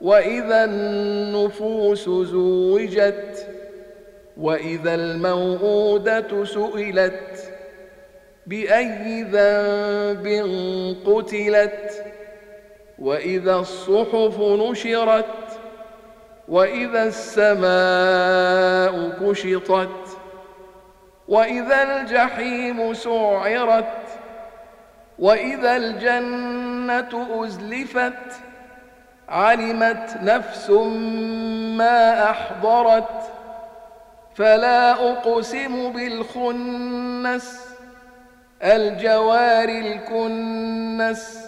وإذا النفوس زوجت وإذا الموءودة سئلت بأي ذنب قتلت وإذا الصحف نشرت وإذا السماء كشطت وإذا الجحيم سعرت وإذا الجنة أزلفت علمت نفس ما أحضرت فلا أقسم بالخنس الجوار الكنس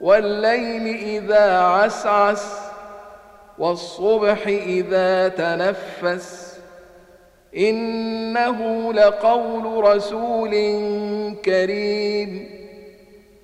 والليل إذا عسعس والصبح إذا تنفس. إنه لقول رسول كريم.